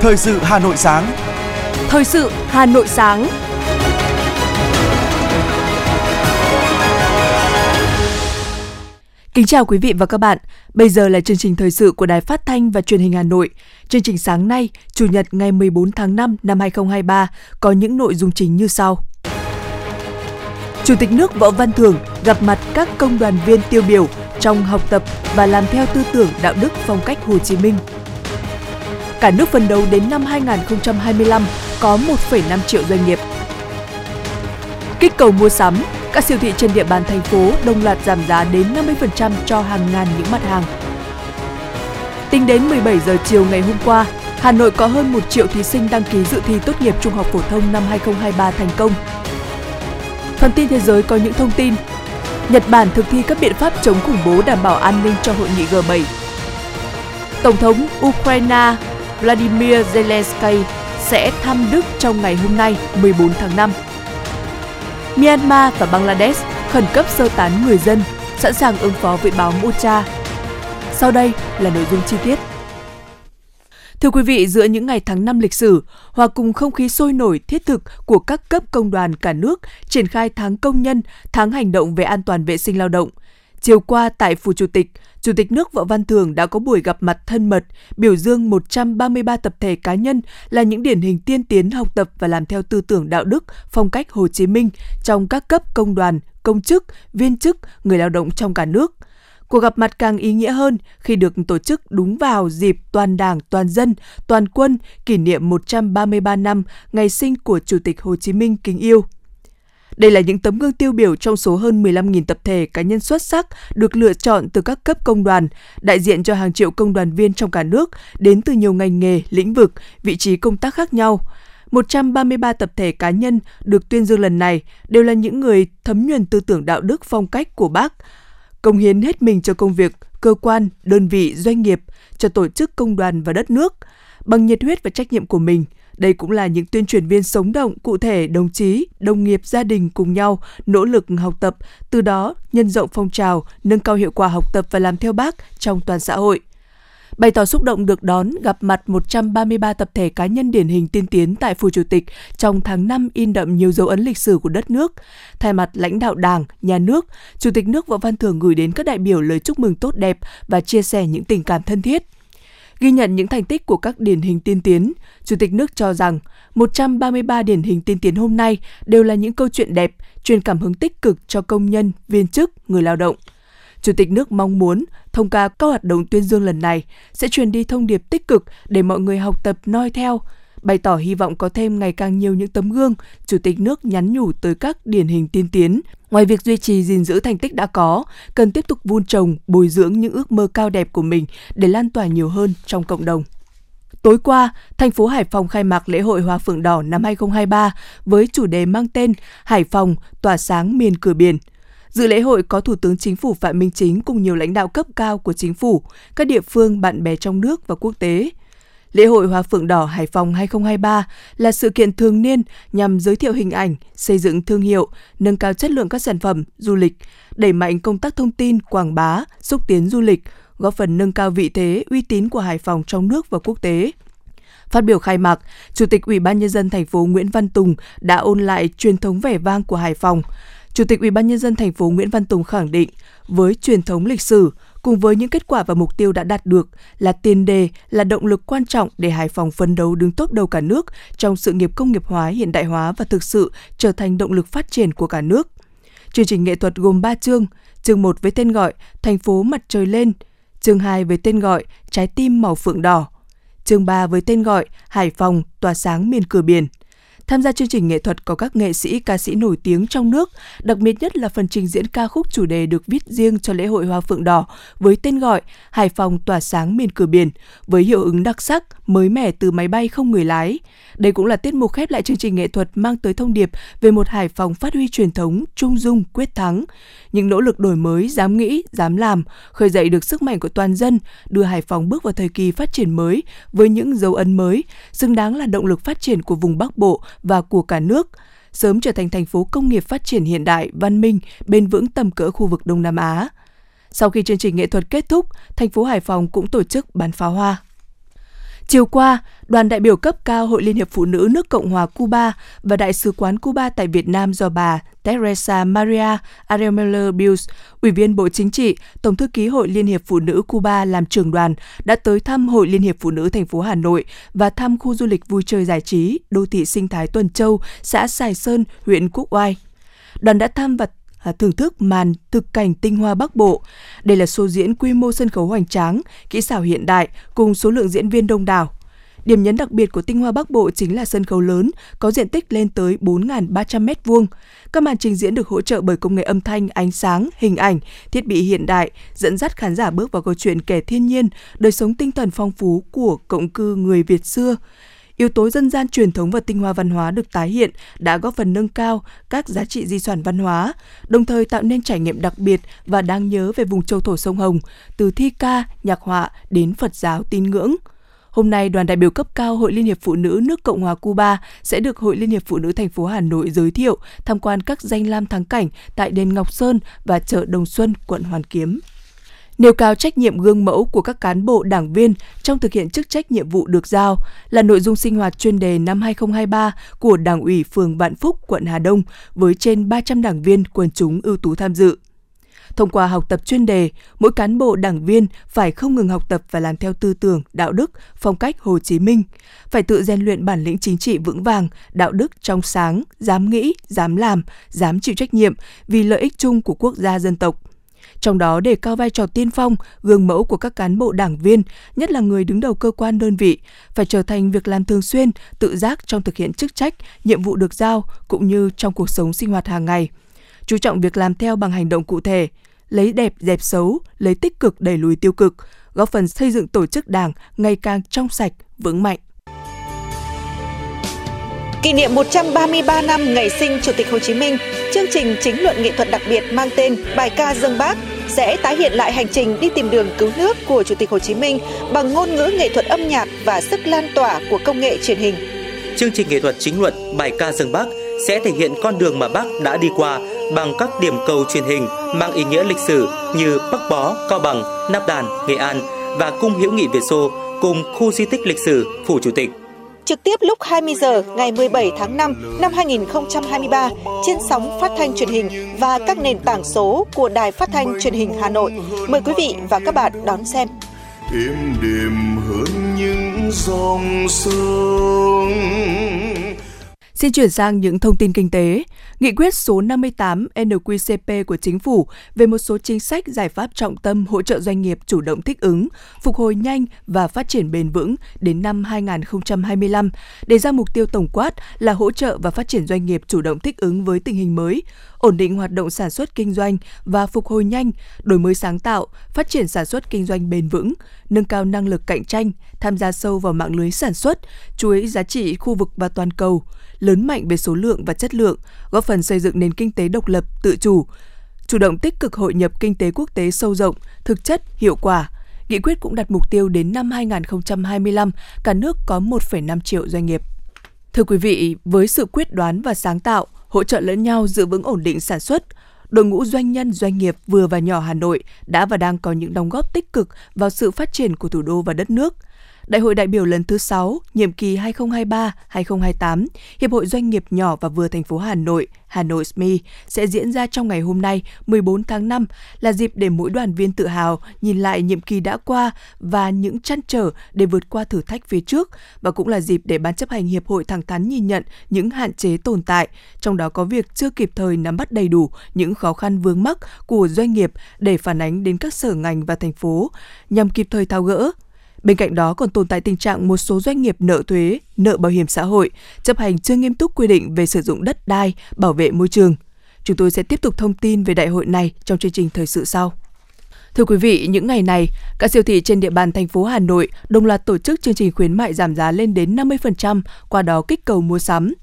Thời sự Hà Nội sáng. Thời sự Hà Nội sáng. Kính chào quý vị và các bạn. Bây giờ là chương trình thời sự của Đài Phát thanh và Truyền hình Hà Nội. Chương trình sáng nay, Chủ nhật ngày 14 tháng 5 năm 2023 có những nội dung chính như sau. Chủ tịch nước Võ Văn Thưởng gặp mặt các công đoàn viên tiêu biểu trong học tập và làm theo tư tưởng đạo đức phong cách Hồ Chí Minh. Cả nước phấn đấu đến năm 2025 có 1,5 triệu doanh nghiệp. Kích cầu mua sắm, các siêu thị trên địa bàn thành phố đồng loạt giảm giá đến 50% cho hàng ngàn những mặt hàng. Tính đến 17 giờ chiều ngày hôm qua, Hà Nội có hơn 1 triệu thí sinh đăng ký dự thi tốt nghiệp trung học phổ thông năm 2023 thành công. Phần tin thế giới có những thông tin. Nhật Bản thực thi các biện pháp chống khủng bố đảm bảo an ninh cho hội nghị G7. Tổng thống Ukraine Vladimir Zelensky sẽ thăm Đức trong ngày hôm nay 14 tháng 5. Myanmar và Bangladesh khẩn cấp sơ tán người dân, sẵn sàng ứng phó với báo Mocha. Sau đây là nội dung chi tiết. Thưa quý vị, giữa những ngày tháng năm lịch sử, hòa cùng không khí sôi nổi thiết thực của các cấp công đoàn cả nước triển khai tháng công nhân, tháng hành động về an toàn vệ sinh lao động. Chiều qua tại Phủ Chủ tịch, Chủ tịch nước Võ Văn Thường đã có buổi gặp mặt thân mật, biểu dương 133 tập thể cá nhân là những điển hình tiên tiến học tập và làm theo tư tưởng đạo đức, phong cách Hồ Chí Minh trong các cấp công đoàn, công chức, viên chức, người lao động trong cả nước – Cuộc gặp mặt càng ý nghĩa hơn khi được tổ chức đúng vào dịp toàn đảng, toàn dân, toàn quân kỷ niệm 133 năm ngày sinh của Chủ tịch Hồ Chí Minh kính yêu. Đây là những tấm gương tiêu biểu trong số hơn 15.000 tập thể cá nhân xuất sắc được lựa chọn từ các cấp công đoàn, đại diện cho hàng triệu công đoàn viên trong cả nước đến từ nhiều ngành nghề, lĩnh vực, vị trí công tác khác nhau. 133 tập thể cá nhân được tuyên dương lần này đều là những người thấm nhuần tư tưởng đạo đức phong cách của bác, công hiến hết mình cho công việc, cơ quan, đơn vị, doanh nghiệp, cho tổ chức công đoàn và đất nước. Bằng nhiệt huyết và trách nhiệm của mình, đây cũng là những tuyên truyền viên sống động, cụ thể, đồng chí, đồng nghiệp, gia đình cùng nhau nỗ lực học tập, từ đó nhân rộng phong trào, nâng cao hiệu quả học tập và làm theo bác trong toàn xã hội bày tỏ xúc động được đón gặp mặt 133 tập thể cá nhân điển hình tiên tiến tại Phủ Chủ tịch trong tháng 5 in đậm nhiều dấu ấn lịch sử của đất nước. Thay mặt lãnh đạo Đảng, Nhà nước, Chủ tịch nước Võ Văn Thưởng gửi đến các đại biểu lời chúc mừng tốt đẹp và chia sẻ những tình cảm thân thiết. Ghi nhận những thành tích của các điển hình tiên tiến, Chủ tịch nước cho rằng 133 điển hình tiên tiến hôm nay đều là những câu chuyện đẹp, truyền cảm hứng tích cực cho công nhân, viên chức, người lao động – Chủ tịch nước mong muốn thông qua các hoạt động tuyên dương lần này sẽ truyền đi thông điệp tích cực để mọi người học tập noi theo, bày tỏ hy vọng có thêm ngày càng nhiều những tấm gương, Chủ tịch nước nhắn nhủ tới các điển hình tiên tiến. Ngoài việc duy trì gìn giữ thành tích đã có, cần tiếp tục vun trồng, bồi dưỡng những ước mơ cao đẹp của mình để lan tỏa nhiều hơn trong cộng đồng. Tối qua, thành phố Hải Phòng khai mạc lễ hội Hoa Phượng Đỏ năm 2023 với chủ đề mang tên Hải Phòng tỏa sáng miền cửa biển – Dự lễ hội có Thủ tướng Chính phủ Phạm Minh Chính cùng nhiều lãnh đạo cấp cao của chính phủ, các địa phương, bạn bè trong nước và quốc tế. Lễ hội Hoa Phượng Đỏ Hải Phòng 2023 là sự kiện thường niên nhằm giới thiệu hình ảnh, xây dựng thương hiệu, nâng cao chất lượng các sản phẩm, du lịch, đẩy mạnh công tác thông tin, quảng bá, xúc tiến du lịch, góp phần nâng cao vị thế, uy tín của Hải Phòng trong nước và quốc tế. Phát biểu khai mạc, Chủ tịch Ủy ban nhân dân thành phố Nguyễn Văn Tùng đã ôn lại truyền thống vẻ vang của Hải Phòng, Chủ tịch Ủy ban nhân dân thành phố Nguyễn Văn Tùng khẳng định, với truyền thống lịch sử cùng với những kết quả và mục tiêu đã đạt được là tiền đề, là động lực quan trọng để Hải Phòng phấn đấu đứng top đầu cả nước trong sự nghiệp công nghiệp hóa, hiện đại hóa và thực sự trở thành động lực phát triển của cả nước. Chương trình nghệ thuật gồm 3 chương, chương 1 với tên gọi Thành phố mặt trời lên, chương 2 với tên gọi Trái tim màu phượng đỏ, chương 3 với tên gọi Hải Phòng tỏa sáng miền cửa biển – Tham gia chương trình nghệ thuật có các nghệ sĩ, ca sĩ nổi tiếng trong nước, đặc biệt nhất là phần trình diễn ca khúc chủ đề được viết riêng cho lễ hội Hoa Phượng Đỏ với tên gọi Hải Phòng tỏa sáng miền cửa biển, với hiệu ứng đặc sắc, mới mẻ từ máy bay không người lái. Đây cũng là tiết mục khép lại chương trình nghệ thuật mang tới thông điệp về một Hải Phòng phát huy truyền thống, trung dung, quyết thắng. Những nỗ lực đổi mới, dám nghĩ, dám làm, khơi dậy được sức mạnh của toàn dân, đưa Hải Phòng bước vào thời kỳ phát triển mới với những dấu ấn mới, xứng đáng là động lực phát triển của vùng Bắc Bộ và của cả nước, sớm trở thành thành phố công nghiệp phát triển hiện đại, văn minh, bền vững tầm cỡ khu vực Đông Nam Á. Sau khi chương trình nghệ thuật kết thúc, thành phố Hải Phòng cũng tổ chức bắn pháo hoa. Chiều qua, đoàn đại biểu cấp cao Hội Liên hiệp Phụ nữ nước Cộng hòa Cuba và Đại sứ quán Cuba tại Việt Nam do bà Teresa Maria Aremeller Bills, Ủy viên Bộ Chính trị, Tổng thư ký Hội Liên hiệp Phụ nữ Cuba làm trưởng đoàn, đã tới thăm Hội Liên hiệp Phụ nữ thành phố Hà Nội và thăm khu du lịch vui chơi giải trí, đô thị sinh thái Tuần Châu, xã Sài Sơn, huyện Quốc Oai. Đoàn đã thăm và À, thưởng thức màn thực cảnh tinh hoa Bắc Bộ. Đây là show diễn quy mô sân khấu hoành tráng, kỹ xảo hiện đại cùng số lượng diễn viên đông đảo. Điểm nhấn đặc biệt của Tinh Hoa Bắc Bộ chính là sân khấu lớn, có diện tích lên tới 4.300 m2. Các màn trình diễn được hỗ trợ bởi công nghệ âm thanh, ánh sáng, hình ảnh, thiết bị hiện đại, dẫn dắt khán giả bước vào câu chuyện kẻ thiên nhiên, đời sống tinh thần phong phú của cộng cư người Việt xưa yếu tố dân gian truyền thống và tinh hoa văn hóa được tái hiện đã góp phần nâng cao các giá trị di sản văn hóa, đồng thời tạo nên trải nghiệm đặc biệt và đáng nhớ về vùng châu thổ sông Hồng, từ thi ca, nhạc họa đến Phật giáo tín ngưỡng. Hôm nay, đoàn đại biểu cấp cao Hội Liên hiệp Phụ nữ nước Cộng hòa Cuba sẽ được Hội Liên hiệp Phụ nữ thành phố Hà Nội giới thiệu tham quan các danh lam thắng cảnh tại đền Ngọc Sơn và chợ Đồng Xuân, quận Hoàn Kiếm nêu cao trách nhiệm gương mẫu của các cán bộ đảng viên trong thực hiện chức trách nhiệm vụ được giao là nội dung sinh hoạt chuyên đề năm 2023 của Đảng ủy phường Vạn Phúc, quận Hà Đông với trên 300 đảng viên quần chúng ưu tú tham dự. Thông qua học tập chuyên đề, mỗi cán bộ đảng viên phải không ngừng học tập và làm theo tư tưởng, đạo đức, phong cách Hồ Chí Minh, phải tự rèn luyện bản lĩnh chính trị vững vàng, đạo đức trong sáng, dám nghĩ, dám làm, dám chịu trách nhiệm vì lợi ích chung của quốc gia dân tộc – trong đó đề cao vai trò tiên phong, gương mẫu của các cán bộ đảng viên, nhất là người đứng đầu cơ quan đơn vị, phải trở thành việc làm thường xuyên, tự giác trong thực hiện chức trách, nhiệm vụ được giao cũng như trong cuộc sống sinh hoạt hàng ngày. Chú trọng việc làm theo bằng hành động cụ thể, lấy đẹp dẹp xấu, lấy tích cực đẩy lùi tiêu cực, góp phần xây dựng tổ chức đảng ngày càng trong sạch, vững mạnh. Kỷ niệm 133 năm ngày sinh Chủ tịch Hồ Chí Minh, chương trình chính luận nghệ thuật đặc biệt mang tên Bài ca dân bác sẽ tái hiện lại hành trình đi tìm đường cứu nước của Chủ tịch Hồ Chí Minh bằng ngôn ngữ nghệ thuật âm nhạc và sức lan tỏa của công nghệ truyền hình. Chương trình nghệ thuật chính luận Bài ca dân bác sẽ thể hiện con đường mà bác đã đi qua bằng các điểm cầu truyền hình mang ý nghĩa lịch sử như Bắc Bó, Cao Bằng, Nắp Đàn, Nghệ An và Cung hữu nghị Việt Xô cùng khu di tích lịch sử Phủ Chủ tịch trực tiếp lúc 20 giờ ngày 17 tháng 5 năm 2023 trên sóng phát thanh truyền hình và các nền tảng số của Đài Phát thanh Truyền hình Hà Nội. Mời quý vị và các bạn đón xem. Êm đềm hơn những dòng sông Xin chuyển sang những thông tin kinh tế. Nghị quyết số 58 NQCP của Chính phủ về một số chính sách giải pháp trọng tâm hỗ trợ doanh nghiệp chủ động thích ứng, phục hồi nhanh và phát triển bền vững đến năm 2025, đề ra mục tiêu tổng quát là hỗ trợ và phát triển doanh nghiệp chủ động thích ứng với tình hình mới, ổn định hoạt động sản xuất kinh doanh và phục hồi nhanh, đổi mới sáng tạo, phát triển sản xuất kinh doanh bền vững, nâng cao năng lực cạnh tranh, tham gia sâu vào mạng lưới sản xuất, chuỗi giá trị khu vực và toàn cầu, lớn mạnh về số lượng và chất lượng, góp phần xây dựng nền kinh tế độc lập, tự chủ, chủ động tích cực hội nhập kinh tế quốc tế sâu rộng, thực chất, hiệu quả. Nghị quyết cũng đặt mục tiêu đến năm 2025, cả nước có 1,5 triệu doanh nghiệp. Thưa quý vị, với sự quyết đoán và sáng tạo, hỗ trợ lẫn nhau giữ vững ổn định sản xuất, đội ngũ doanh nhân doanh nghiệp vừa và nhỏ Hà Nội đã và đang có những đóng góp tích cực vào sự phát triển của thủ đô và đất nước – Đại hội đại biểu lần thứ 6, nhiệm kỳ 2023-2028, Hiệp hội Doanh nghiệp nhỏ và vừa thành phố Hà Nội, Hà Nội SME sẽ diễn ra trong ngày hôm nay, 14 tháng 5, là dịp để mỗi đoàn viên tự hào nhìn lại nhiệm kỳ đã qua và những chăn trở để vượt qua thử thách phía trước và cũng là dịp để Ban chấp hành Hiệp hội thẳng thắn nhìn nhận những hạn chế tồn tại, trong đó có việc chưa kịp thời nắm bắt đầy đủ những khó khăn vướng mắc của doanh nghiệp để phản ánh đến các sở ngành và thành phố. Nhằm kịp thời tháo gỡ, Bên cạnh đó còn tồn tại tình trạng một số doanh nghiệp nợ thuế, nợ bảo hiểm xã hội, chấp hành chưa nghiêm túc quy định về sử dụng đất đai, bảo vệ môi trường. Chúng tôi sẽ tiếp tục thông tin về đại hội này trong chương trình thời sự sau. Thưa quý vị, những ngày này, các siêu thị trên địa bàn thành phố Hà Nội đồng loạt tổ chức chương trình khuyến mại giảm giá lên đến 50%, qua đó kích cầu mua sắm.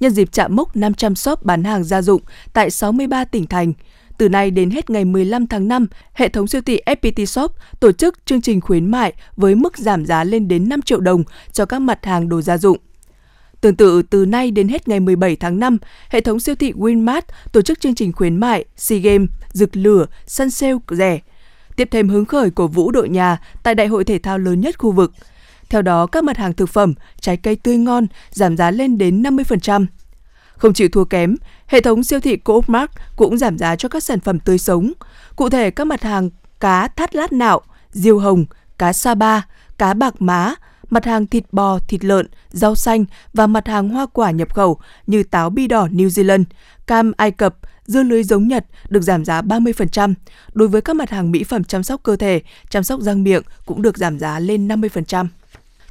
Nhân dịp chạm mốc 500 shop bán hàng gia dụng tại 63 tỉnh thành, từ nay đến hết ngày 15 tháng 5, hệ thống siêu thị FPT Shop tổ chức chương trình khuyến mại với mức giảm giá lên đến 5 triệu đồng cho các mặt hàng đồ gia dụng. Tương tự, từ nay đến hết ngày 17 tháng 5, hệ thống siêu thị Winmart tổ chức chương trình khuyến mại SEA Games, rực lửa, săn sale rẻ, tiếp thêm hứng khởi của vũ đội nhà tại đại hội thể thao lớn nhất khu vực. Theo đó, các mặt hàng thực phẩm, trái cây tươi ngon giảm giá lên đến 50%. Không chịu thua kém, hệ thống siêu thị Coop Mart cũng giảm giá cho các sản phẩm tươi sống. Cụ thể, các mặt hàng cá thắt lát nạo, diêu hồng, cá sa ba, cá bạc má, mặt hàng thịt bò, thịt lợn, rau xanh và mặt hàng hoa quả nhập khẩu như táo bi đỏ New Zealand, cam Ai Cập, dưa lưới giống Nhật được giảm giá 30%. Đối với các mặt hàng mỹ phẩm chăm sóc cơ thể, chăm sóc răng miệng cũng được giảm giá lên 50%.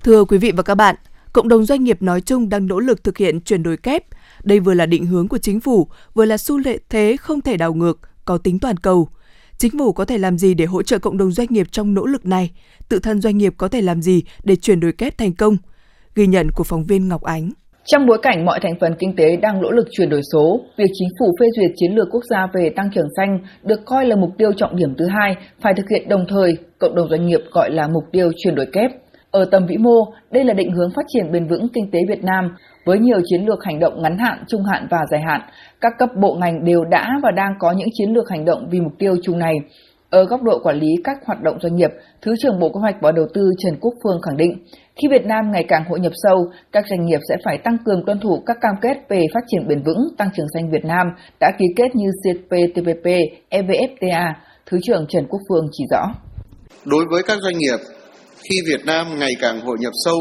Thưa quý vị và các bạn, cộng đồng doanh nghiệp nói chung đang nỗ lực thực hiện chuyển đổi kép. Đây vừa là định hướng của chính phủ, vừa là xu lệ thế không thể đảo ngược, có tính toàn cầu. Chính phủ có thể làm gì để hỗ trợ cộng đồng doanh nghiệp trong nỗ lực này? Tự thân doanh nghiệp có thể làm gì để chuyển đổi kép thành công? Ghi nhận của phóng viên Ngọc Ánh. Trong bối cảnh mọi thành phần kinh tế đang nỗ lực chuyển đổi số, việc chính phủ phê duyệt chiến lược quốc gia về tăng trưởng xanh được coi là mục tiêu trọng điểm thứ hai phải thực hiện đồng thời, cộng đồng doanh nghiệp gọi là mục tiêu chuyển đổi kép. Ở tầm vĩ mô, đây là định hướng phát triển bền vững kinh tế Việt Nam với nhiều chiến lược hành động ngắn hạn, trung hạn và dài hạn. Các cấp bộ ngành đều đã và đang có những chiến lược hành động vì mục tiêu chung này. Ở góc độ quản lý các hoạt động doanh nghiệp, Thứ trưởng Bộ Kế hoạch và Đầu tư Trần Quốc Phương khẳng định, khi Việt Nam ngày càng hội nhập sâu, các doanh nghiệp sẽ phải tăng cường tuân thủ các cam kết về phát triển bền vững, tăng trưởng xanh Việt Nam đã ký kết như CPTPP, EVFTA, Thứ trưởng Trần Quốc Phương chỉ rõ. Đối với các doanh nghiệp, khi Việt Nam ngày càng hội nhập sâu,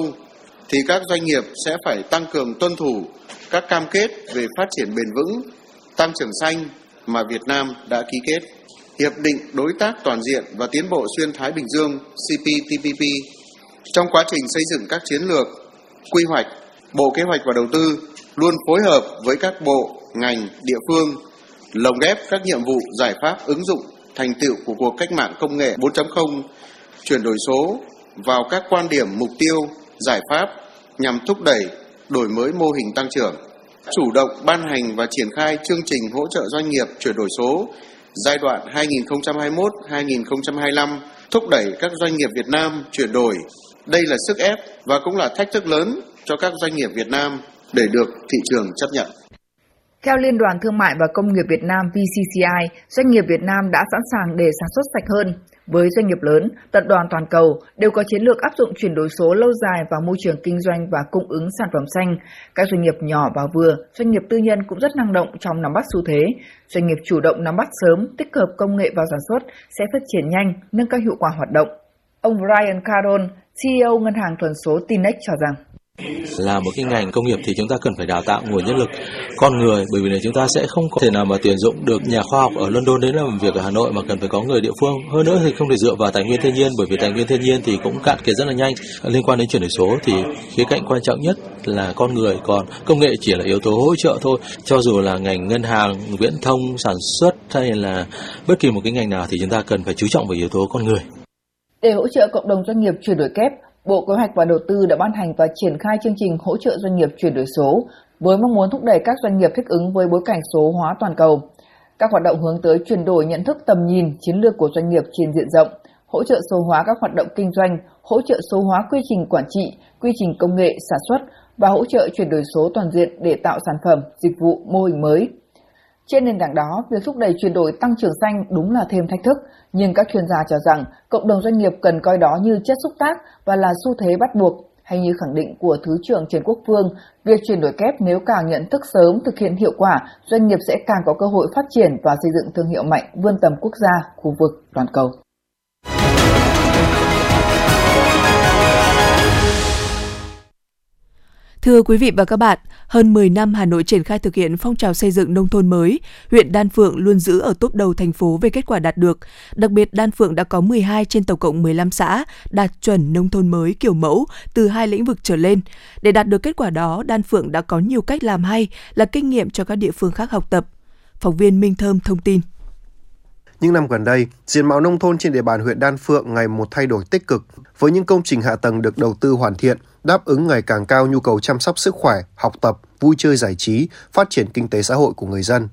thì các doanh nghiệp sẽ phải tăng cường tuân thủ các cam kết về phát triển bền vững, tăng trưởng xanh mà Việt Nam đã ký kết. Hiệp định Đối tác Toàn diện và Tiến bộ Xuyên Thái Bình Dương CPTPP trong quá trình xây dựng các chiến lược, quy hoạch, Bộ Kế hoạch và Đầu tư luôn phối hợp với các bộ, ngành, địa phương, lồng ghép các nhiệm vụ giải pháp ứng dụng thành tựu của cuộc cách mạng công nghệ 4.0, chuyển đổi số vào các quan điểm mục tiêu, giải pháp nhằm thúc đẩy đổi mới mô hình tăng trưởng, chủ động ban hành và triển khai chương trình hỗ trợ doanh nghiệp chuyển đổi số giai đoạn 2021-2025 thúc đẩy các doanh nghiệp Việt Nam chuyển đổi. Đây là sức ép và cũng là thách thức lớn cho các doanh nghiệp Việt Nam để được thị trường chấp nhận. Theo Liên đoàn Thương mại và Công nghiệp Việt Nam VCCI, doanh nghiệp Việt Nam đã sẵn sàng để sản xuất sạch hơn. Với doanh nghiệp lớn, tập đoàn toàn cầu đều có chiến lược áp dụng chuyển đổi số lâu dài vào môi trường kinh doanh và cung ứng sản phẩm xanh. Các doanh nghiệp nhỏ và vừa, doanh nghiệp tư nhân cũng rất năng động trong nắm bắt xu thế. Doanh nghiệp chủ động nắm bắt sớm, tích hợp công nghệ vào sản xuất sẽ phát triển nhanh, nâng cao hiệu quả hoạt động. Ông Brian Caron, CEO ngân hàng thuần số Tinex cho rằng là một cái ngành công nghiệp thì chúng ta cần phải đào tạo nguồn nhân lực con người bởi vì là chúng ta sẽ không có thể nào mà tuyển dụng được nhà khoa học ở London đến làm việc ở Hà Nội mà cần phải có người địa phương. Hơn nữa thì không thể dựa vào tài nguyên thiên nhiên bởi vì tài nguyên thiên nhiên thì cũng cạn kiệt rất là nhanh. Liên quan đến chuyển đổi số thì khía cạnh quan trọng nhất là con người còn công nghệ chỉ là yếu tố hỗ trợ thôi. Cho dù là ngành ngân hàng viễn thông sản xuất hay là bất kỳ một cái ngành nào thì chúng ta cần phải chú trọng vào yếu tố con người. Để hỗ trợ cộng đồng doanh nghiệp chuyển đổi kép, Bộ Kế hoạch và Đầu tư đã ban hành và triển khai chương trình hỗ trợ doanh nghiệp chuyển đổi số với mong muốn thúc đẩy các doanh nghiệp thích ứng với bối cảnh số hóa toàn cầu. Các hoạt động hướng tới chuyển đổi nhận thức tầm nhìn chiến lược của doanh nghiệp trên diện rộng, hỗ trợ số hóa các hoạt động kinh doanh, hỗ trợ số hóa quy trình quản trị, quy trình công nghệ sản xuất và hỗ trợ chuyển đổi số toàn diện để tạo sản phẩm, dịch vụ, mô hình mới. Trên nền tảng đó, việc thúc đẩy chuyển đổi tăng trưởng xanh đúng là thêm thách thức, nhưng các chuyên gia cho rằng cộng đồng doanh nghiệp cần coi đó như chất xúc tác và là xu thế bắt buộc, hay như khẳng định của Thứ trưởng Trần Quốc Phương, việc chuyển đổi kép nếu càng nhận thức sớm thực hiện hiệu quả, doanh nghiệp sẽ càng có cơ hội phát triển và xây dựng thương hiệu mạnh vươn tầm quốc gia, khu vực, toàn cầu. Thưa quý vị và các bạn, hơn 10 năm Hà Nội triển khai thực hiện phong trào xây dựng nông thôn mới, huyện Đan Phượng luôn giữ ở top đầu thành phố về kết quả đạt được. Đặc biệt, Đan Phượng đã có 12 trên tổng cộng 15 xã đạt chuẩn nông thôn mới kiểu mẫu từ hai lĩnh vực trở lên. Để đạt được kết quả đó, Đan Phượng đã có nhiều cách làm hay là kinh nghiệm cho các địa phương khác học tập. Phóng viên Minh Thơm thông tin. Những năm gần đây, diện mạo nông thôn trên địa bàn huyện Đan Phượng ngày một thay đổi tích cực với những công trình hạ tầng được đầu tư hoàn thiện, đáp ứng ngày càng cao nhu cầu chăm sóc sức khỏe, học tập, vui chơi giải trí, phát triển kinh tế xã hội của người dân.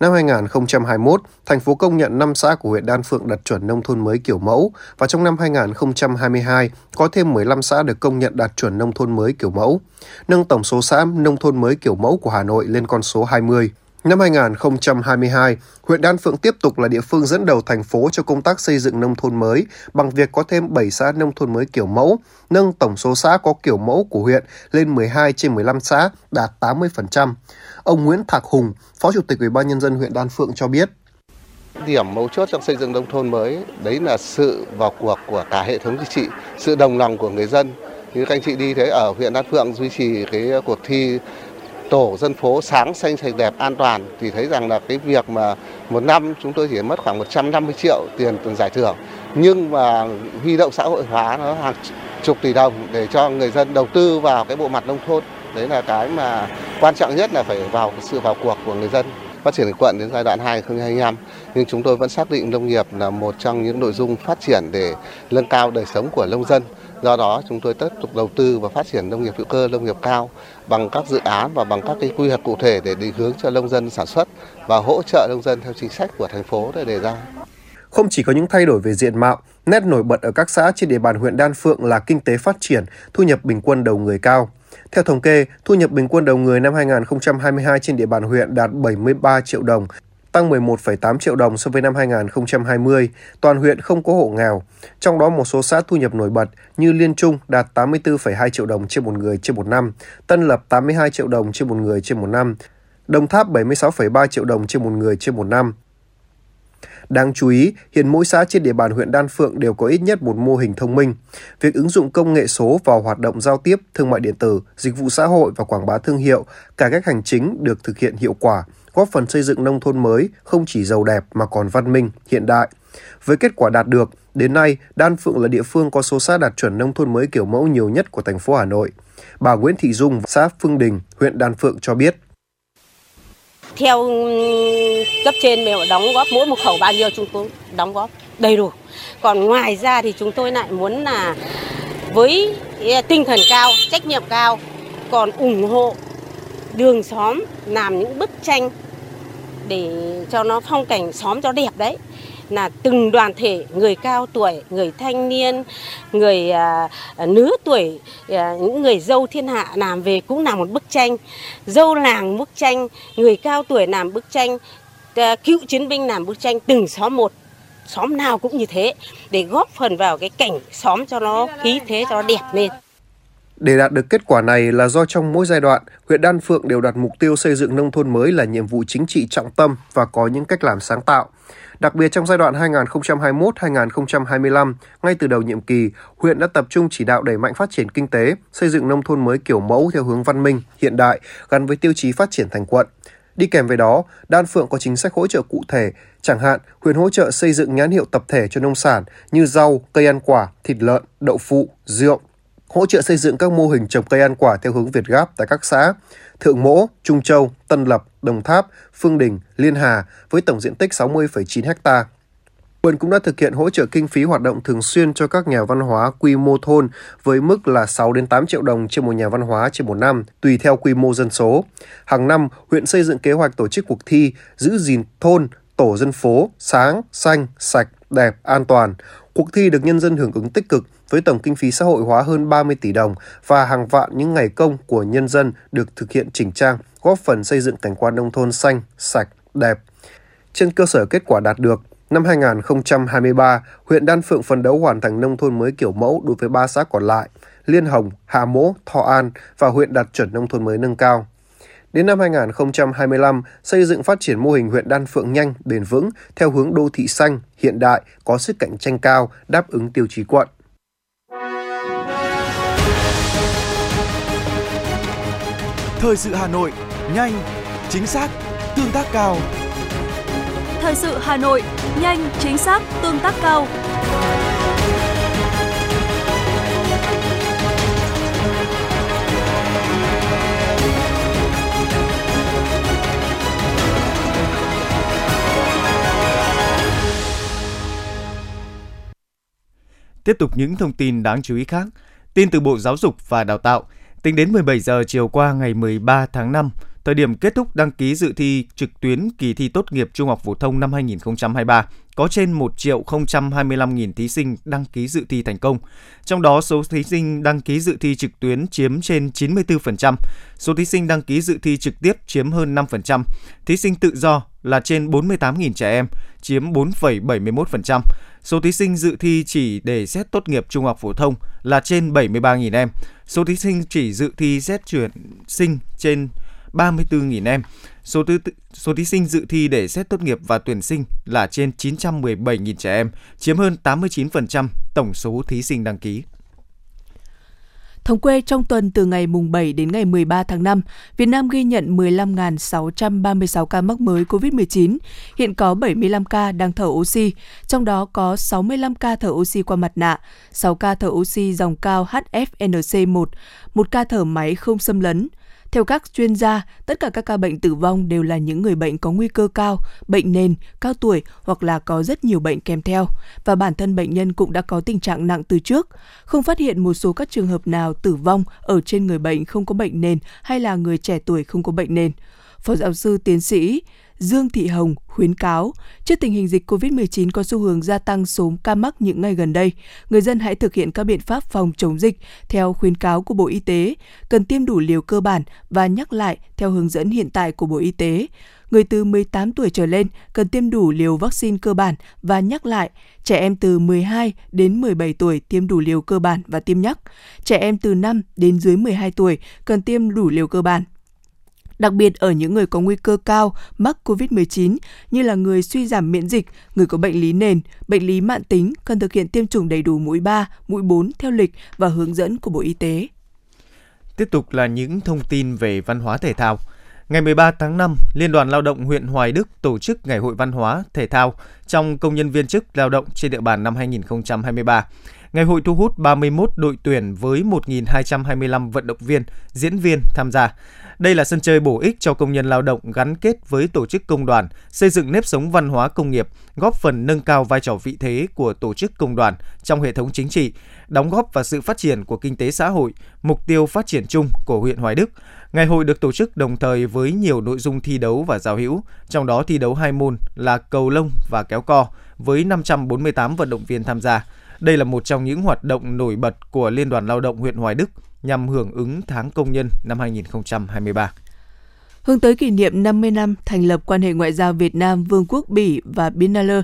Năm 2021, thành phố công nhận 5 xã của huyện Đan Phượng đạt chuẩn nông thôn mới kiểu mẫu và trong năm 2022 có thêm 15 xã được công nhận đạt chuẩn nông thôn mới kiểu mẫu, nâng tổng số xã nông thôn mới kiểu mẫu của Hà Nội lên con số 20. Năm 2022, huyện Đan Phượng tiếp tục là địa phương dẫn đầu thành phố cho công tác xây dựng nông thôn mới bằng việc có thêm 7 xã nông thôn mới kiểu mẫu, nâng tổng số xã có kiểu mẫu của huyện lên 12 trên 15 xã, đạt 80%. Ông Nguyễn Thạc Hùng, Phó Chủ tịch Ủy ban nhân dân huyện Đan Phượng cho biết, điểm mấu chốt trong xây dựng nông thôn mới đấy là sự vào cuộc của cả hệ thống chính trị, sự đồng lòng của người dân. Như các anh chị đi thấy ở huyện Đan Phượng duy trì cái cuộc thi tổ dân phố sáng xanh sạch đẹp an toàn, thì thấy rằng là cái việc mà một năm chúng tôi chỉ mất khoảng 150 triệu tiền tiền giải thưởng. Nhưng mà huy động xã hội hóa nó hàng chục tỷ đồng để cho người dân đầu tư vào cái bộ mặt nông thôn, đấy là cái mà quan trọng nhất là phải vào sự vào cuộc của người dân. Phát triển quận đến giai đoạn 2025 nhưng chúng tôi vẫn xác định nông nghiệp là một trong những nội dung phát triển để nâng cao đời sống của nông dân. Do đó chúng tôi tiếp tục đầu tư và phát triển nông nghiệp hữu cơ, nông nghiệp cao bằng các dự án và bằng các cái quy hoạch cụ thể để định hướng cho nông dân sản xuất và hỗ trợ nông dân theo chính sách của thành phố để đề ra. Không chỉ có những thay đổi về diện mạo, nét nổi bật ở các xã trên địa bàn huyện Đan Phượng là kinh tế phát triển, thu nhập bình quân đầu người cao. Theo thống kê, thu nhập bình quân đầu người năm 2022 trên địa bàn huyện đạt 73 triệu đồng, tăng 11,8 triệu đồng so với năm 2020. Toàn huyện không có hộ nghèo. Trong đó một số xã thu nhập nổi bật như Liên Trung đạt 84,2 triệu đồng trên một người trên một năm, Tân Lập 82 triệu đồng trên một người trên một năm, Đồng Tháp 76,3 triệu đồng trên một người trên một năm. Đáng chú ý, hiện mỗi xã trên địa bàn huyện Đan Phượng đều có ít nhất một mô hình thông minh. Việc ứng dụng công nghệ số vào hoạt động giao tiếp, thương mại điện tử, dịch vụ xã hội và quảng bá thương hiệu, cải cách hành chính được thực hiện hiệu quả – góp phần xây dựng nông thôn mới không chỉ giàu đẹp mà còn văn minh, hiện đại. Với kết quả đạt được, đến nay Đan Phượng là địa phương có số xã đạt chuẩn nông thôn mới kiểu mẫu nhiều nhất của thành phố Hà Nội. Bà Nguyễn Thị Dung, xã Phương Đình, huyện Đan Phượng cho biết. Theo ừ, cấp trên mình đóng góp mỗi một khẩu bao nhiêu chúng tôi đóng góp đầy đủ. Còn ngoài ra thì chúng tôi lại muốn là với e, tinh thần cao, trách nhiệm cao, còn ủng hộ đường xóm làm những bức tranh để cho nó phong cảnh xóm cho đẹp đấy. Là từng đoàn thể người cao tuổi người thanh niên người à, à nữ tuổi à, những người dâu thiên hạ làm về cũng làm một bức tranh. Dâu làng bức tranh người cao tuổi làm bức tranh à, cựu chiến binh làm bức tranh từng xóm một xóm nào cũng như thế để góp phần vào cái cảnh xóm cho nó khí thế cho nó đẹp lên để đạt được kết quả này là do trong mỗi giai đoạn, huyện Đan Phượng đều đặt mục tiêu xây dựng nông thôn mới là nhiệm vụ chính trị trọng tâm và có những cách làm sáng tạo. Đặc biệt trong giai đoạn 2021-2025, ngay từ đầu nhiệm kỳ, huyện đã tập trung chỉ đạo đẩy mạnh phát triển kinh tế, xây dựng nông thôn mới kiểu mẫu theo hướng văn minh, hiện đại, gắn với tiêu chí phát triển thành quận. Đi kèm với đó, Đan Phượng có chính sách hỗ trợ cụ thể, chẳng hạn huyện hỗ trợ xây dựng nhãn hiệu tập thể cho nông sản như rau, cây ăn quả, thịt lợn, đậu phụ, rượu, hỗ trợ xây dựng các mô hình trồng cây ăn quả theo hướng Việt Gáp tại các xã Thượng Mỗ, Trung Châu, Tân Lập, Đồng Tháp, Phương Đình, Liên Hà với tổng diện tích 60,9 ha. Huyện cũng đã thực hiện hỗ trợ kinh phí hoạt động thường xuyên cho các nhà văn hóa quy mô thôn với mức là 6 đến 8 triệu đồng trên một nhà văn hóa trên một năm, tùy theo quy mô dân số. Hàng năm, huyện xây dựng kế hoạch tổ chức cuộc thi giữ gìn thôn, tổ dân phố sáng, xanh, sạch, đẹp, an toàn. Cuộc thi được nhân dân hưởng ứng tích cực với tổng kinh phí xã hội hóa hơn 30 tỷ đồng và hàng vạn những ngày công của nhân dân được thực hiện chỉnh trang, góp phần xây dựng cảnh quan nông thôn xanh, sạch, đẹp. Trên cơ sở kết quả đạt được, năm 2023, huyện Đan Phượng phấn đấu hoàn thành nông thôn mới kiểu mẫu đối với ba xã còn lại, Liên Hồng, Hà Mỗ, Thọ An và huyện đạt chuẩn nông thôn mới nâng cao. Đến năm 2025, xây dựng phát triển mô hình huyện Đan Phượng nhanh, bền vững theo hướng đô thị xanh, hiện đại, có sức cạnh tranh cao, đáp ứng tiêu chí quận. Thời sự Hà Nội, nhanh, chính xác, tương tác cao. Thời sự Hà Nội, nhanh, chính xác, tương tác cao. Tiếp tục những thông tin đáng chú ý khác. Tin từ Bộ Giáo dục và Đào tạo, tính đến 17 giờ chiều qua ngày 13 tháng 5, thời điểm kết thúc đăng ký dự thi trực tuyến kỳ thi tốt nghiệp trung học phổ thông năm 2023, có trên 1 triệu 025 nghìn thí sinh đăng ký dự thi thành công. Trong đó, số thí sinh đăng ký dự thi trực tuyến chiếm trên 94%, số thí sinh đăng ký dự thi trực tiếp chiếm hơn 5%, thí sinh tự do là trên 48.000 trẻ em, chiếm 4,71%. Số thí sinh dự thi chỉ để xét tốt nghiệp trung học phổ thông là trên 73.000 em. Số thí sinh chỉ dự thi xét chuyển sinh trên 34.000 em. Số, tư, số thí sinh dự thi để xét tốt nghiệp và tuyển sinh là trên 917.000 trẻ em, chiếm hơn 89% tổng số thí sinh đăng ký. Thống kê trong tuần từ ngày mùng 7 đến ngày 13 tháng 5, Việt Nam ghi nhận 15.636 ca mắc mới COVID-19. Hiện có 75 ca đang thở oxy, trong đó có 65 ca thở oxy qua mặt nạ, 6 ca thở oxy dòng cao HFNC1, 1 ca thở máy không xâm lấn, theo các chuyên gia, tất cả các ca bệnh tử vong đều là những người bệnh có nguy cơ cao, bệnh nền, cao tuổi hoặc là có rất nhiều bệnh kèm theo và bản thân bệnh nhân cũng đã có tình trạng nặng từ trước. Không phát hiện một số các trường hợp nào tử vong ở trên người bệnh không có bệnh nền hay là người trẻ tuổi không có bệnh nền. Phó giáo sư tiến sĩ Dương Thị Hồng khuyến cáo, trước tình hình dịch COVID-19 có xu hướng gia tăng số ca mắc những ngày gần đây, người dân hãy thực hiện các biện pháp phòng chống dịch theo khuyến cáo của Bộ Y tế, cần tiêm đủ liều cơ bản và nhắc lại theo hướng dẫn hiện tại của Bộ Y tế. Người từ 18 tuổi trở lên cần tiêm đủ liều vaccine cơ bản và nhắc lại. Trẻ em từ 12 đến 17 tuổi tiêm đủ liều cơ bản và tiêm nhắc. Trẻ em từ 5 đến dưới 12 tuổi cần tiêm đủ liều cơ bản đặc biệt ở những người có nguy cơ cao mắc COVID-19 như là người suy giảm miễn dịch, người có bệnh lý nền, bệnh lý mạng tính cần thực hiện tiêm chủng đầy đủ mũi 3, mũi 4 theo lịch và hướng dẫn của Bộ Y tế. Tiếp tục là những thông tin về văn hóa thể thao. Ngày 13 tháng 5, Liên đoàn Lao động huyện Hoài Đức tổ chức Ngày hội Văn hóa, Thể thao trong công nhân viên chức lao động trên địa bàn năm 2023. Ngày hội thu hút 31 đội tuyển với 1.225 vận động viên, diễn viên tham gia. Đây là sân chơi bổ ích cho công nhân lao động gắn kết với tổ chức công đoàn, xây dựng nếp sống văn hóa công nghiệp, góp phần nâng cao vai trò vị thế của tổ chức công đoàn trong hệ thống chính trị, đóng góp vào sự phát triển của kinh tế xã hội, mục tiêu phát triển chung của huyện Hoài Đức. Ngày hội được tổ chức đồng thời với nhiều nội dung thi đấu và giao hữu, trong đó thi đấu hai môn là cầu lông và kéo co với 548 vận động viên tham gia. Đây là một trong những hoạt động nổi bật của Liên đoàn Lao động huyện Hoài Đức nhằm hưởng ứng tháng công nhân năm 2023. Hướng tới kỷ niệm 50 năm thành lập quan hệ ngoại giao Việt Nam, Vương quốc Bỉ và Biennale,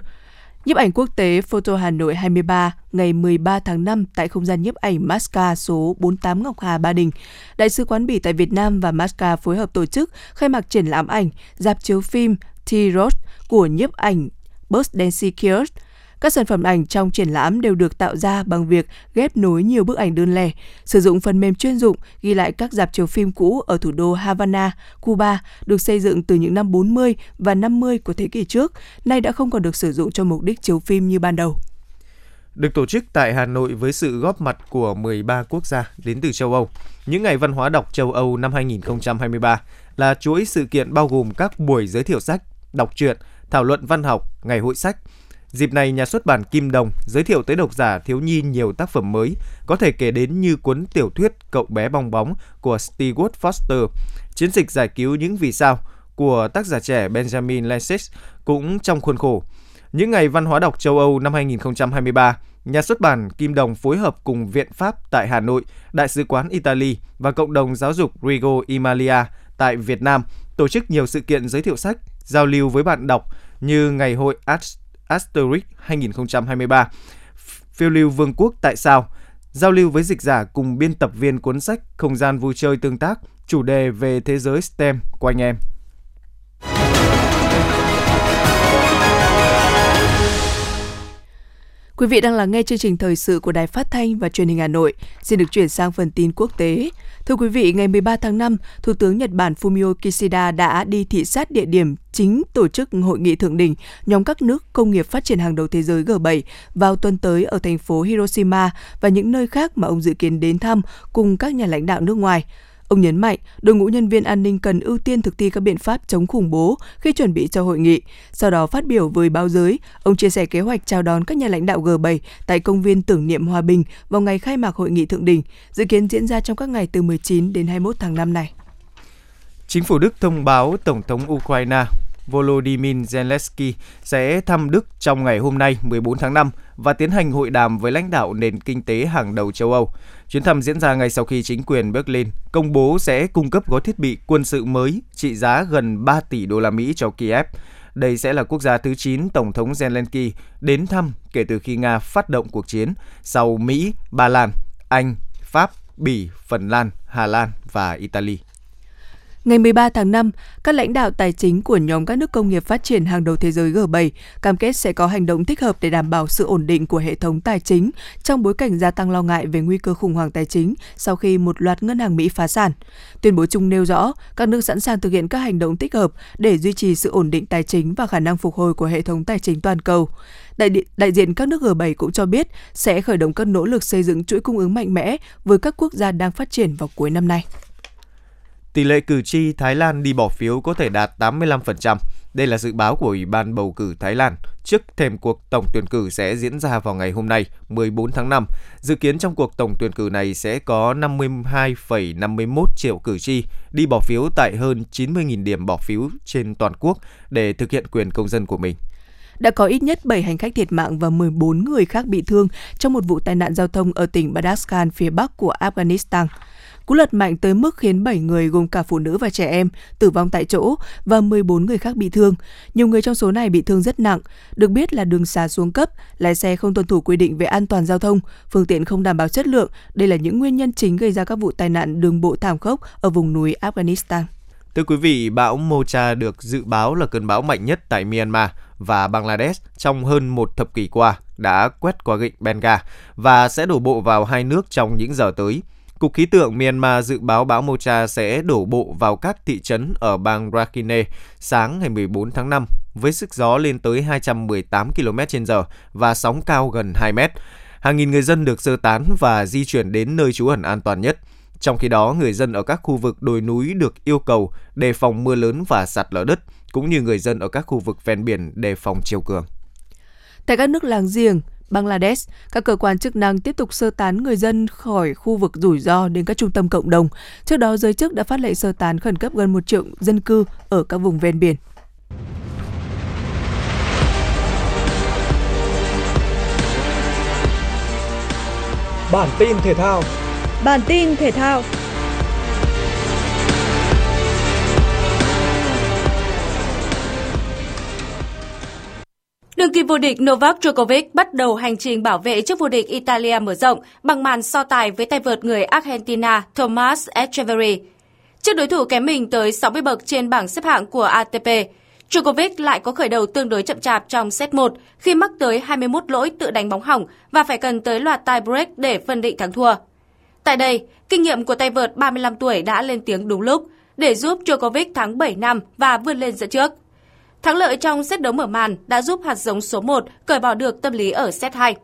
Nhiếp ảnh quốc tế Photo Hà Nội 23 ngày 13 tháng 5 tại không gian nhiếp ảnh Masca số 48 Ngọc Hà Ba Đình. Đại sứ quán Bỉ tại Việt Nam và Masca phối hợp tổ chức khai mạc triển lãm ảnh dạp chiếu phim T-Road của nhiếp ảnh Bus Dancy Kiosk các sản phẩm ảnh trong triển lãm đều được tạo ra bằng việc ghép nối nhiều bức ảnh đơn lẻ, sử dụng phần mềm chuyên dụng ghi lại các dạp chiếu phim cũ ở thủ đô Havana, Cuba, được xây dựng từ những năm 40 và 50 của thế kỷ trước, nay đã không còn được sử dụng cho mục đích chiếu phim như ban đầu được tổ chức tại Hà Nội với sự góp mặt của 13 quốc gia đến từ châu Âu. Những ngày văn hóa đọc châu Âu năm 2023 là chuỗi sự kiện bao gồm các buổi giới thiệu sách, đọc truyện, thảo luận văn học, ngày hội sách, Dịp này, nhà xuất bản Kim Đồng giới thiệu tới độc giả thiếu nhi nhiều tác phẩm mới, có thể kể đến như cuốn tiểu thuyết Cậu bé bong bóng của Stewart Foster, Chiến dịch giải cứu những vì sao của tác giả trẻ Benjamin Lenses cũng trong khuôn khổ. Những ngày văn hóa đọc châu Âu năm 2023, nhà xuất bản Kim Đồng phối hợp cùng Viện Pháp tại Hà Nội, Đại sứ quán Italy và cộng đồng giáo dục Rigo Emilia tại Việt Nam tổ chức nhiều sự kiện giới thiệu sách, giao lưu với bạn đọc như Ngày hội Arts Asterix 2023. Phiêu lưu Vương quốc tại sao? Giao lưu với dịch giả cùng biên tập viên cuốn sách Không gian vui chơi tương tác, chủ đề về thế giới STEM của anh em. Quý vị đang lắng nghe chương trình thời sự của Đài Phát thanh và Truyền hình Hà Nội. Xin được chuyển sang phần tin quốc tế. Thưa quý vị, ngày 13 tháng 5, Thủ tướng Nhật Bản Fumio Kishida đã đi thị sát địa điểm chính tổ chức hội nghị thượng đỉnh nhóm các nước công nghiệp phát triển hàng đầu thế giới G7 vào tuần tới ở thành phố Hiroshima và những nơi khác mà ông dự kiến đến thăm cùng các nhà lãnh đạo nước ngoài. Ông nhấn mạnh, đội ngũ nhân viên an ninh cần ưu tiên thực thi các biện pháp chống khủng bố khi chuẩn bị cho hội nghị. Sau đó phát biểu với báo giới, ông chia sẻ kế hoạch chào đón các nhà lãnh đạo G7 tại công viên tưởng niệm Hòa Bình vào ngày khai mạc hội nghị thượng đỉnh, dự kiến diễn ra trong các ngày từ 19 đến 21 tháng 5 này. Chính phủ Đức thông báo Tổng thống Ukraine Volodymyr Zelensky sẽ thăm Đức trong ngày hôm nay 14 tháng 5 và tiến hành hội đàm với lãnh đạo nền kinh tế hàng đầu châu Âu. Chuyến thăm diễn ra ngay sau khi chính quyền Berlin công bố sẽ cung cấp gói thiết bị quân sự mới trị giá gần 3 tỷ đô la Mỹ cho Kiev. Đây sẽ là quốc gia thứ 9 Tổng thống Zelensky đến thăm kể từ khi Nga phát động cuộc chiến sau Mỹ, Ba Lan, Anh, Pháp, Bỉ, Phần Lan, Hà Lan và Italy. Ngày 13 tháng 5, các lãnh đạo tài chính của nhóm các nước công nghiệp phát triển hàng đầu thế giới G7 cam kết sẽ có hành động thích hợp để đảm bảo sự ổn định của hệ thống tài chính trong bối cảnh gia tăng lo ngại về nguy cơ khủng hoảng tài chính sau khi một loạt ngân hàng Mỹ phá sản. Tuyên bố chung nêu rõ các nước sẵn sàng thực hiện các hành động thích hợp để duy trì sự ổn định tài chính và khả năng phục hồi của hệ thống tài chính toàn cầu. Đại, đại diện các nước G7 cũng cho biết sẽ khởi động các nỗ lực xây dựng chuỗi cung ứng mạnh mẽ với các quốc gia đang phát triển vào cuối năm nay. Tỷ lệ cử tri Thái Lan đi bỏ phiếu có thể đạt 85%. Đây là dự báo của Ủy ban bầu cử Thái Lan trước thềm cuộc tổng tuyển cử sẽ diễn ra vào ngày hôm nay, 14 tháng 5. Dự kiến trong cuộc tổng tuyển cử này sẽ có 52,51 triệu cử tri đi bỏ phiếu tại hơn 90.000 điểm bỏ phiếu trên toàn quốc để thực hiện quyền công dân của mình đã có ít nhất 7 hành khách thiệt mạng và 14 người khác bị thương trong một vụ tai nạn giao thông ở tỉnh Badakhshan phía bắc của Afghanistan. Cú lật mạnh tới mức khiến 7 người gồm cả phụ nữ và trẻ em tử vong tại chỗ và 14 người khác bị thương. Nhiều người trong số này bị thương rất nặng. Được biết là đường xá xuống cấp, lái xe không tuân thủ quy định về an toàn giao thông, phương tiện không đảm bảo chất lượng. Đây là những nguyên nhân chính gây ra các vụ tai nạn đường bộ thảm khốc ở vùng núi Afghanistan. Thưa quý vị, bão Mocha được dự báo là cơn bão mạnh nhất tại Myanmar và Bangladesh trong hơn một thập kỷ qua đã quét qua vịnh Bengal và sẽ đổ bộ vào hai nước trong những giờ tới. Cục Khí tượng Myanmar dự báo bão Mocha sẽ đổ bộ vào các thị trấn ở bang Rakhine sáng ngày 14 tháng 5 với sức gió lên tới 218 km/h và sóng cao gần 2 mét. Hàng nghìn người dân được sơ tán và di chuyển đến nơi trú ẩn an toàn nhất. Trong khi đó, người dân ở các khu vực đồi núi được yêu cầu đề phòng mưa lớn và sạt lở đất, cũng như người dân ở các khu vực ven biển đề phòng chiều cường. Tại các nước láng giềng, Bangladesh, các cơ quan chức năng tiếp tục sơ tán người dân khỏi khu vực rủi ro đến các trung tâm cộng đồng. Trước đó, giới chức đã phát lệnh sơ tán khẩn cấp gần một triệu dân cư ở các vùng ven biển. Bản tin thể thao Bản tin thể thao Đương kim vô địch Novak Djokovic bắt đầu hành trình bảo vệ chức vô địch Italia mở rộng bằng màn so tài với tay vợt người Argentina Thomas Echeverry. Trước đối thủ kém mình tới 60 bậc trên bảng xếp hạng của ATP, Djokovic lại có khởi đầu tương đối chậm chạp trong set 1 khi mắc tới 21 lỗi tự đánh bóng hỏng và phải cần tới loạt tie break để phân định thắng thua. Tại đây, kinh nghiệm của tay vợt 35 tuổi đã lên tiếng đúng lúc để giúp Djokovic thắng 7 năm và vươn lên dẫn trước. Thắng lợi trong set đấu mở màn đã giúp hạt giống số 1 cởi bỏ được tâm lý ở set 2.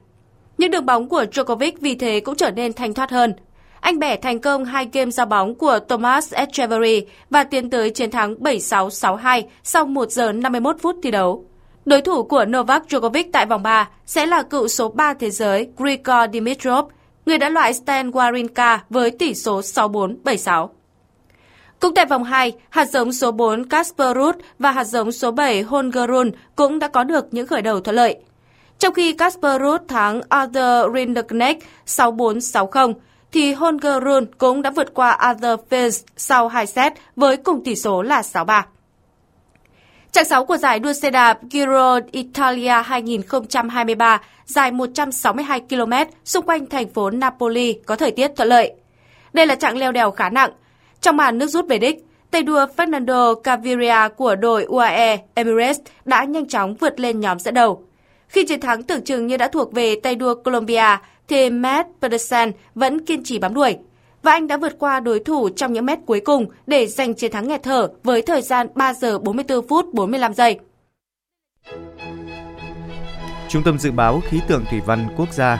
Những đường bóng của Djokovic vì thế cũng trở nên thanh thoát hơn. Anh bẻ thành công hai game giao bóng của Thomas Echeverry và tiến tới chiến thắng 7-6, 6-2 sau 1 giờ 51 phút thi đấu. Đối thủ của Novak Djokovic tại vòng 3 sẽ là cựu số 3 thế giới Grigor Dimitrov, người đã loại Stan Wawrinka với tỷ số 6-4, 7-6. Cũng tại vòng 2, hạt giống số 4 Casper Ruud và hạt giống số 7 Holgerun cũng đã có được những khởi đầu thuận lợi. Trong khi Casper Ruud thắng Arthur Rinderknecht 6-4-6-0, thì Holgerun cũng đã vượt qua Arthur Fils sau 2 set với cùng tỷ số là 6-3. Trạng 6 của giải đua xe đạp Giro Italia 2023 dài 162 km xung quanh thành phố Napoli có thời tiết thuận lợi. Đây là trạng leo đèo khá nặng, trong màn nước rút về đích, tay đua Fernando Gaviria của đội UAE Emirates đã nhanh chóng vượt lên nhóm dẫn đầu. Khi chiến thắng tưởng chừng như đã thuộc về tay đua Colombia, thì Matt Pedersen vẫn kiên trì bám đuổi. Và anh đã vượt qua đối thủ trong những mét cuối cùng để giành chiến thắng nghẹt thở với thời gian 3 giờ 44 phút 45 giây. Trung tâm Dự báo Khí tượng Thủy văn Quốc gia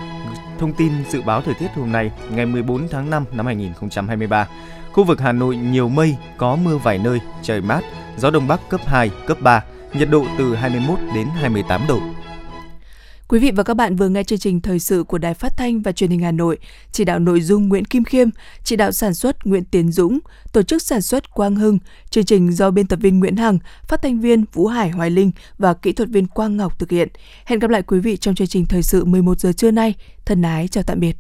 thông tin dự báo thời tiết hôm nay, ngày 14 tháng 5 năm 2023. Khu vực Hà Nội nhiều mây, có mưa vài nơi, trời mát, gió đông bắc cấp 2, cấp 3, nhiệt độ từ 21 đến 28 độ. Quý vị và các bạn vừa nghe chương trình thời sự của Đài Phát thanh và Truyền hình Hà Nội, chỉ đạo nội dung Nguyễn Kim Khiêm, chỉ đạo sản xuất Nguyễn Tiến Dũng, tổ chức sản xuất Quang Hưng, chương trình do biên tập viên Nguyễn Hằng, phát thanh viên Vũ Hải Hoài Linh và kỹ thuật viên Quang Ngọc thực hiện. Hẹn gặp lại quý vị trong chương trình thời sự 11 giờ trưa nay. Thân ái chào tạm biệt.